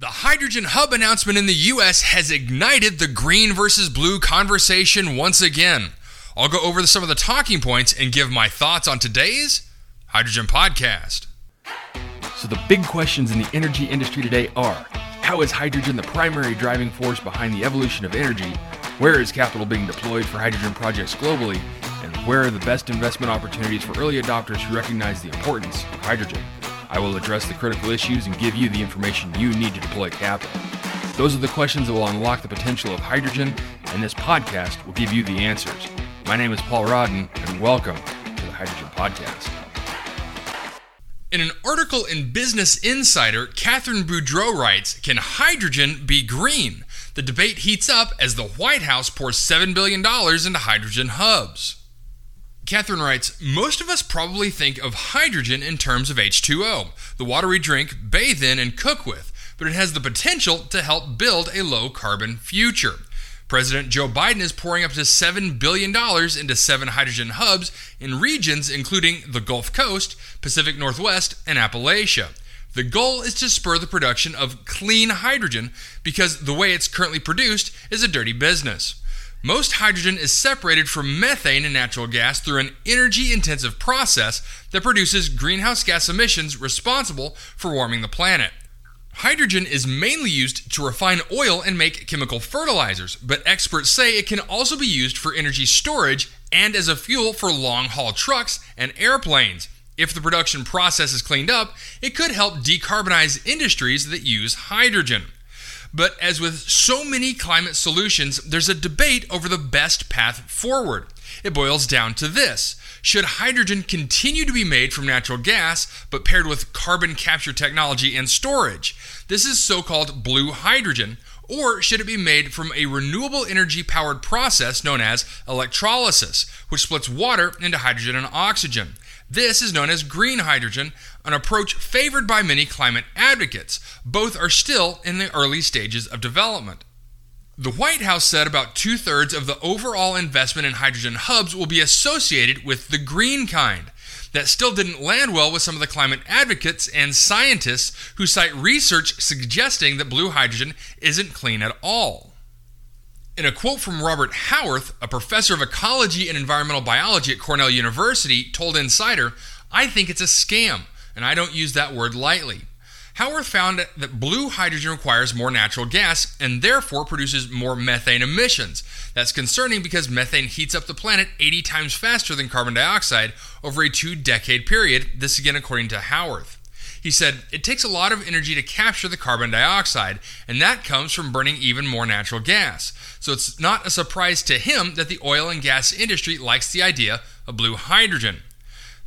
The hydrogen hub announcement in the US has ignited the green versus blue conversation once again. I'll go over some of the talking points and give my thoughts on today's Hydrogen Podcast. So, the big questions in the energy industry today are How is hydrogen the primary driving force behind the evolution of energy? Where is capital being deployed for hydrogen projects globally? And where are the best investment opportunities for early adopters who recognize the importance of hydrogen? I will address the critical issues and give you the information you need to deploy capital. Those are the questions that will unlock the potential of hydrogen, and this podcast will give you the answers. My name is Paul Rodden, and welcome to the Hydrogen Podcast. In an article in Business Insider, Catherine Boudreau writes Can hydrogen be green? The debate heats up as the White House pours $7 billion into hydrogen hubs. Catherine writes Most of us probably think of hydrogen in terms of H2O, the water we drink, bathe in, and cook with, but it has the potential to help build a low carbon future. President Joe Biden is pouring up to $7 billion into seven hydrogen hubs in regions including the Gulf Coast, Pacific Northwest, and Appalachia. The goal is to spur the production of clean hydrogen because the way it's currently produced is a dirty business. Most hydrogen is separated from methane and natural gas through an energy intensive process that produces greenhouse gas emissions responsible for warming the planet. Hydrogen is mainly used to refine oil and make chemical fertilizers, but experts say it can also be used for energy storage and as a fuel for long haul trucks and airplanes. If the production process is cleaned up, it could help decarbonize industries that use hydrogen. But as with so many climate solutions, there's a debate over the best path forward. It boils down to this Should hydrogen continue to be made from natural gas, but paired with carbon capture technology and storage? This is so called blue hydrogen. Or should it be made from a renewable energy powered process known as electrolysis, which splits water into hydrogen and oxygen? This is known as green hydrogen, an approach favored by many climate advocates. Both are still in the early stages of development. The White House said about two thirds of the overall investment in hydrogen hubs will be associated with the green kind. That still didn't land well with some of the climate advocates and scientists who cite research suggesting that blue hydrogen isn't clean at all. In a quote from Robert Howarth, a professor of ecology and environmental biology at Cornell University, told Insider, I think it's a scam, and I don't use that word lightly. Howarth found that blue hydrogen requires more natural gas and therefore produces more methane emissions. That's concerning because methane heats up the planet 80 times faster than carbon dioxide over a two decade period, this again according to Howarth. He said, It takes a lot of energy to capture the carbon dioxide, and that comes from burning even more natural gas. So it's not a surprise to him that the oil and gas industry likes the idea of blue hydrogen.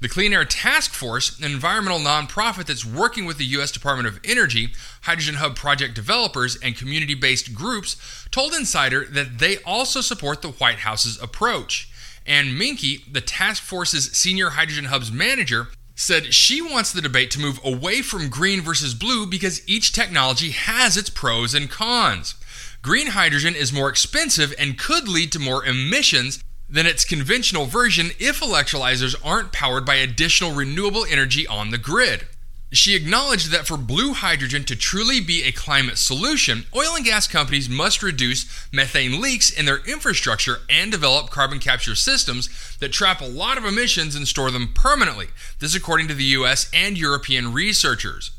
The Clean Air Task Force, an environmental nonprofit that's working with the U.S. Department of Energy, Hydrogen Hub project developers, and community based groups, told Insider that they also support the White House's approach. And Minke, the task force's senior Hydrogen Hubs manager, said she wants the debate to move away from green versus blue because each technology has its pros and cons. Green hydrogen is more expensive and could lead to more emissions than its conventional version if electrolyzers aren't powered by additional renewable energy on the grid. She acknowledged that for blue hydrogen to truly be a climate solution, oil and gas companies must reduce methane leaks in their infrastructure and develop carbon capture systems that trap a lot of emissions and store them permanently. This, according to the US and European researchers.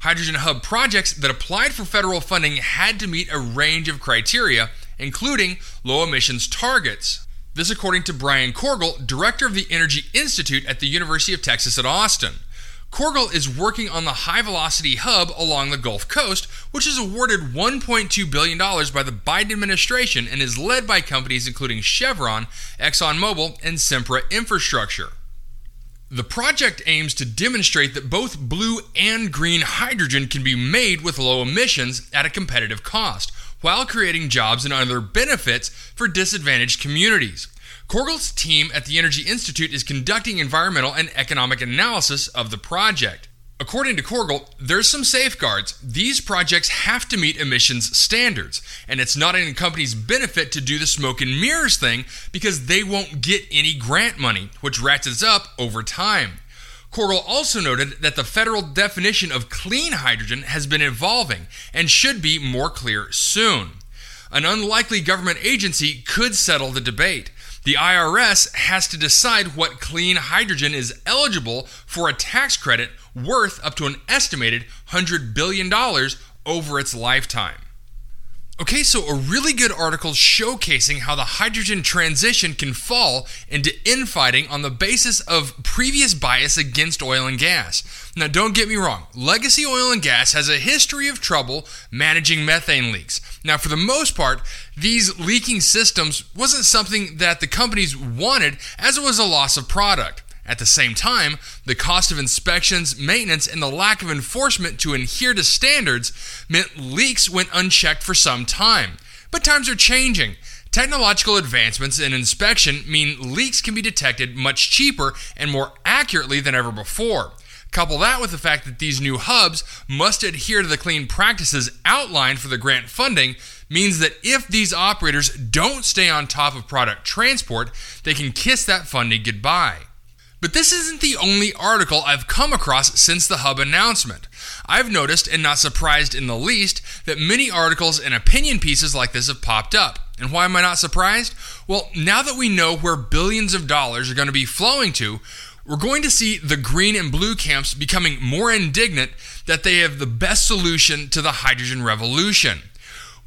Hydrogen Hub projects that applied for federal funding had to meet a range of criteria, including low emissions targets. This, according to Brian Korgel, director of the Energy Institute at the University of Texas at Austin. Korgel is working on the High Velocity Hub along the Gulf Coast, which is awarded $1.2 billion by the Biden administration and is led by companies including Chevron, ExxonMobil, and Sempra Infrastructure. The project aims to demonstrate that both blue and green hydrogen can be made with low emissions at a competitive cost, while creating jobs and other benefits for disadvantaged communities. Korgel's team at the Energy Institute is conducting environmental and economic analysis of the project. According to Korgel, there's some safeguards. These projects have to meet emissions standards, and it's not in a company's benefit to do the smoke and mirrors thing because they won't get any grant money, which ratchets up over time. Korgel also noted that the federal definition of clean hydrogen has been evolving and should be more clear soon. An unlikely government agency could settle the debate. The IRS has to decide what clean hydrogen is eligible for a tax credit worth up to an estimated $100 billion over its lifetime. Okay, so a really good article showcasing how the hydrogen transition can fall into infighting on the basis of previous bias against oil and gas. Now, don't get me wrong, legacy oil and gas has a history of trouble managing methane leaks. Now, for the most part, these leaking systems wasn't something that the companies wanted as it was a loss of product. At the same time, the cost of inspections, maintenance, and the lack of enforcement to adhere to standards meant leaks went unchecked for some time. But times are changing. Technological advancements in inspection mean leaks can be detected much cheaper and more accurately than ever before. Couple that with the fact that these new hubs must adhere to the clean practices outlined for the grant funding means that if these operators don't stay on top of product transport, they can kiss that funding goodbye. But this isn't the only article I've come across since the Hub announcement. I've noticed, and not surprised in the least, that many articles and opinion pieces like this have popped up. And why am I not surprised? Well, now that we know where billions of dollars are going to be flowing to, we're going to see the green and blue camps becoming more indignant that they have the best solution to the hydrogen revolution.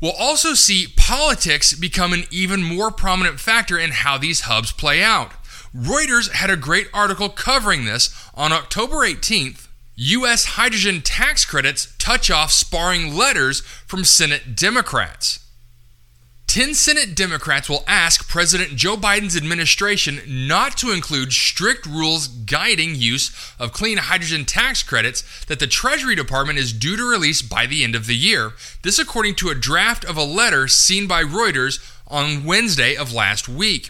We'll also see politics become an even more prominent factor in how these hubs play out. Reuters had a great article covering this on October 18th. U.S. hydrogen tax credits touch off sparring letters from Senate Democrats. 10 Senate Democrats will ask President Joe Biden's administration not to include strict rules guiding use of clean hydrogen tax credits that the Treasury Department is due to release by the end of the year. This, according to a draft of a letter seen by Reuters on Wednesday of last week.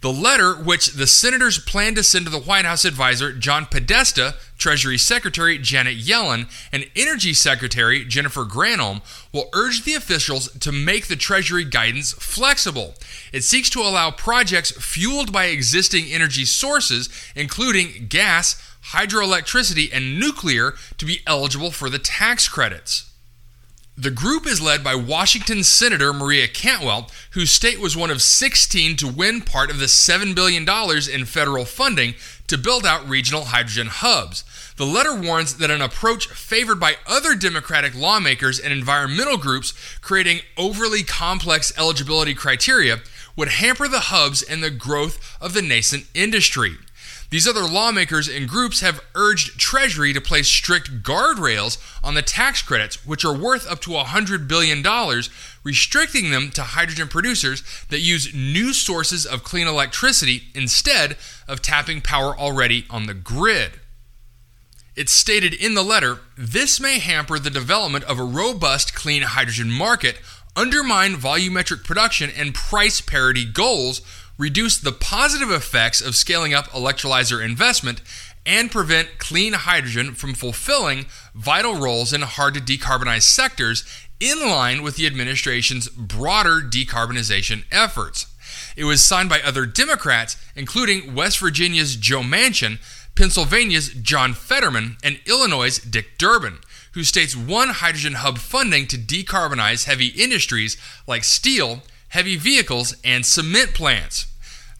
The letter, which the senators plan to send to the White House advisor John Podesta, Treasury Secretary Janet Yellen, and Energy Secretary Jennifer Granholm, will urge the officials to make the Treasury guidance flexible. It seeks to allow projects fueled by existing energy sources, including gas, hydroelectricity, and nuclear, to be eligible for the tax credits. The group is led by Washington Senator Maria Cantwell, whose state was one of 16 to win part of the $7 billion in federal funding to build out regional hydrogen hubs. The letter warns that an approach favored by other Democratic lawmakers and environmental groups creating overly complex eligibility criteria would hamper the hubs and the growth of the nascent industry. These other lawmakers and groups have urged Treasury to place strict guardrails on the tax credits, which are worth up to $100 billion, restricting them to hydrogen producers that use new sources of clean electricity instead of tapping power already on the grid. It's stated in the letter this may hamper the development of a robust clean hydrogen market, undermine volumetric production and price parity goals reduce the positive effects of scaling up electrolyzer investment, and prevent clean hydrogen from fulfilling vital roles in hard to decarbonize sectors in line with the administration's broader decarbonization efforts. It was signed by other Democrats, including West Virginia's Joe Manchin, Pennsylvania's John Fetterman, and Illinois' Dick Durbin, who states won hydrogen hub funding to decarbonize heavy industries like steel, heavy vehicles, and cement plants.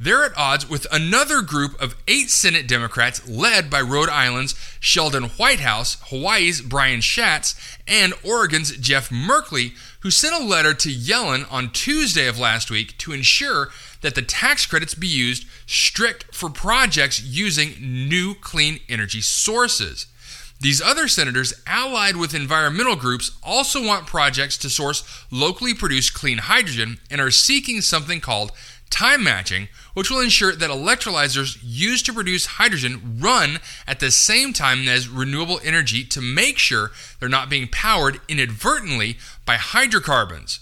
They're at odds with another group of eight Senate Democrats led by Rhode Island's Sheldon Whitehouse, Hawaii's Brian Schatz, and Oregon's Jeff Merkley, who sent a letter to Yellen on Tuesday of last week to ensure that the tax credits be used strict for projects using new clean energy sources. These other senators, allied with environmental groups, also want projects to source locally produced clean hydrogen and are seeking something called time matching, which will ensure that electrolyzers used to produce hydrogen run at the same time as renewable energy to make sure they're not being powered inadvertently by hydrocarbons.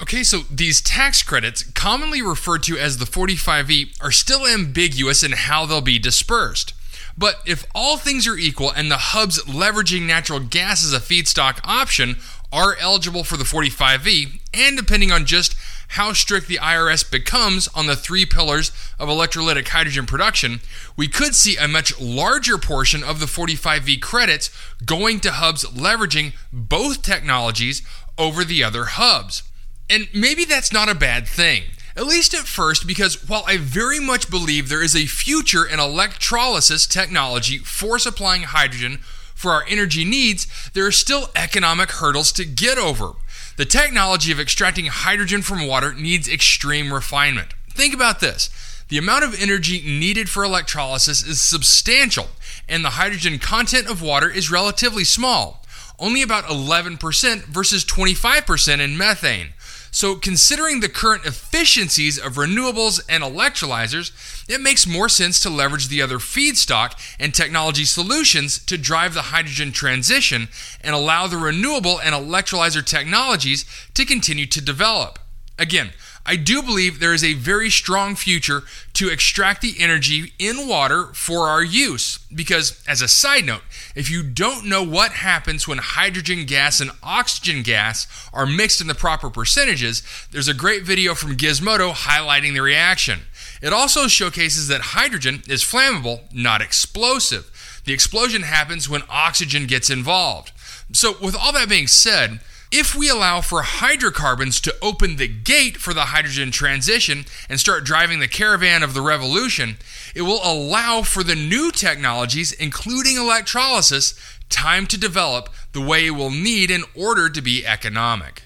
Okay, so these tax credits, commonly referred to as the 45V, are still ambiguous in how they'll be dispersed. But if all things are equal and the hubs leveraging natural gas as a feedstock option are eligible for the 45V, and depending on just how strict the IRS becomes on the three pillars of electrolytic hydrogen production, we could see a much larger portion of the 45V credits going to hubs leveraging both technologies over the other hubs. And maybe that's not a bad thing. At least at first, because while I very much believe there is a future in electrolysis technology for supplying hydrogen for our energy needs, there are still economic hurdles to get over. The technology of extracting hydrogen from water needs extreme refinement. Think about this. The amount of energy needed for electrolysis is substantial, and the hydrogen content of water is relatively small, only about 11% versus 25% in methane. So, considering the current efficiencies of renewables and electrolyzers, it makes more sense to leverage the other feedstock and technology solutions to drive the hydrogen transition and allow the renewable and electrolyzer technologies to continue to develop. Again, I do believe there is a very strong future to extract the energy in water for our use. Because, as a side note, if you don't know what happens when hydrogen gas and oxygen gas are mixed in the proper percentages, there's a great video from Gizmodo highlighting the reaction. It also showcases that hydrogen is flammable, not explosive. The explosion happens when oxygen gets involved. So, with all that being said, if we allow for hydrocarbons to open the gate for the hydrogen transition and start driving the caravan of the revolution, it will allow for the new technologies, including electrolysis, time to develop the way it will need in order to be economic.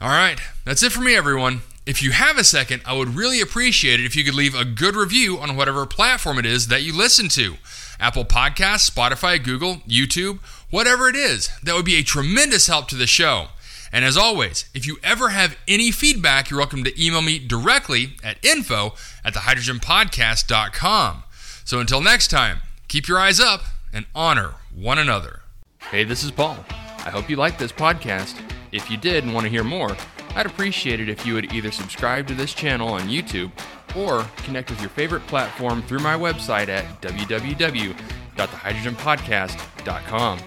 All right, that's it for me, everyone. If you have a second, I would really appreciate it if you could leave a good review on whatever platform it is that you listen to Apple Podcasts, Spotify, Google, YouTube whatever it is. That would be a tremendous help to the show. And as always, if you ever have any feedback, you're welcome to email me directly at info at thehydrogenpodcast.com. So until next time, keep your eyes up and honor one another. Hey, this is Paul. I hope you liked this podcast. If you did and want to hear more, I'd appreciate it if you would either subscribe to this channel on YouTube or connect with your favorite platform through my website at www.thehydrogenpodcast.com.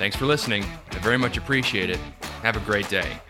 Thanks for listening. I very much appreciate it. Have a great day.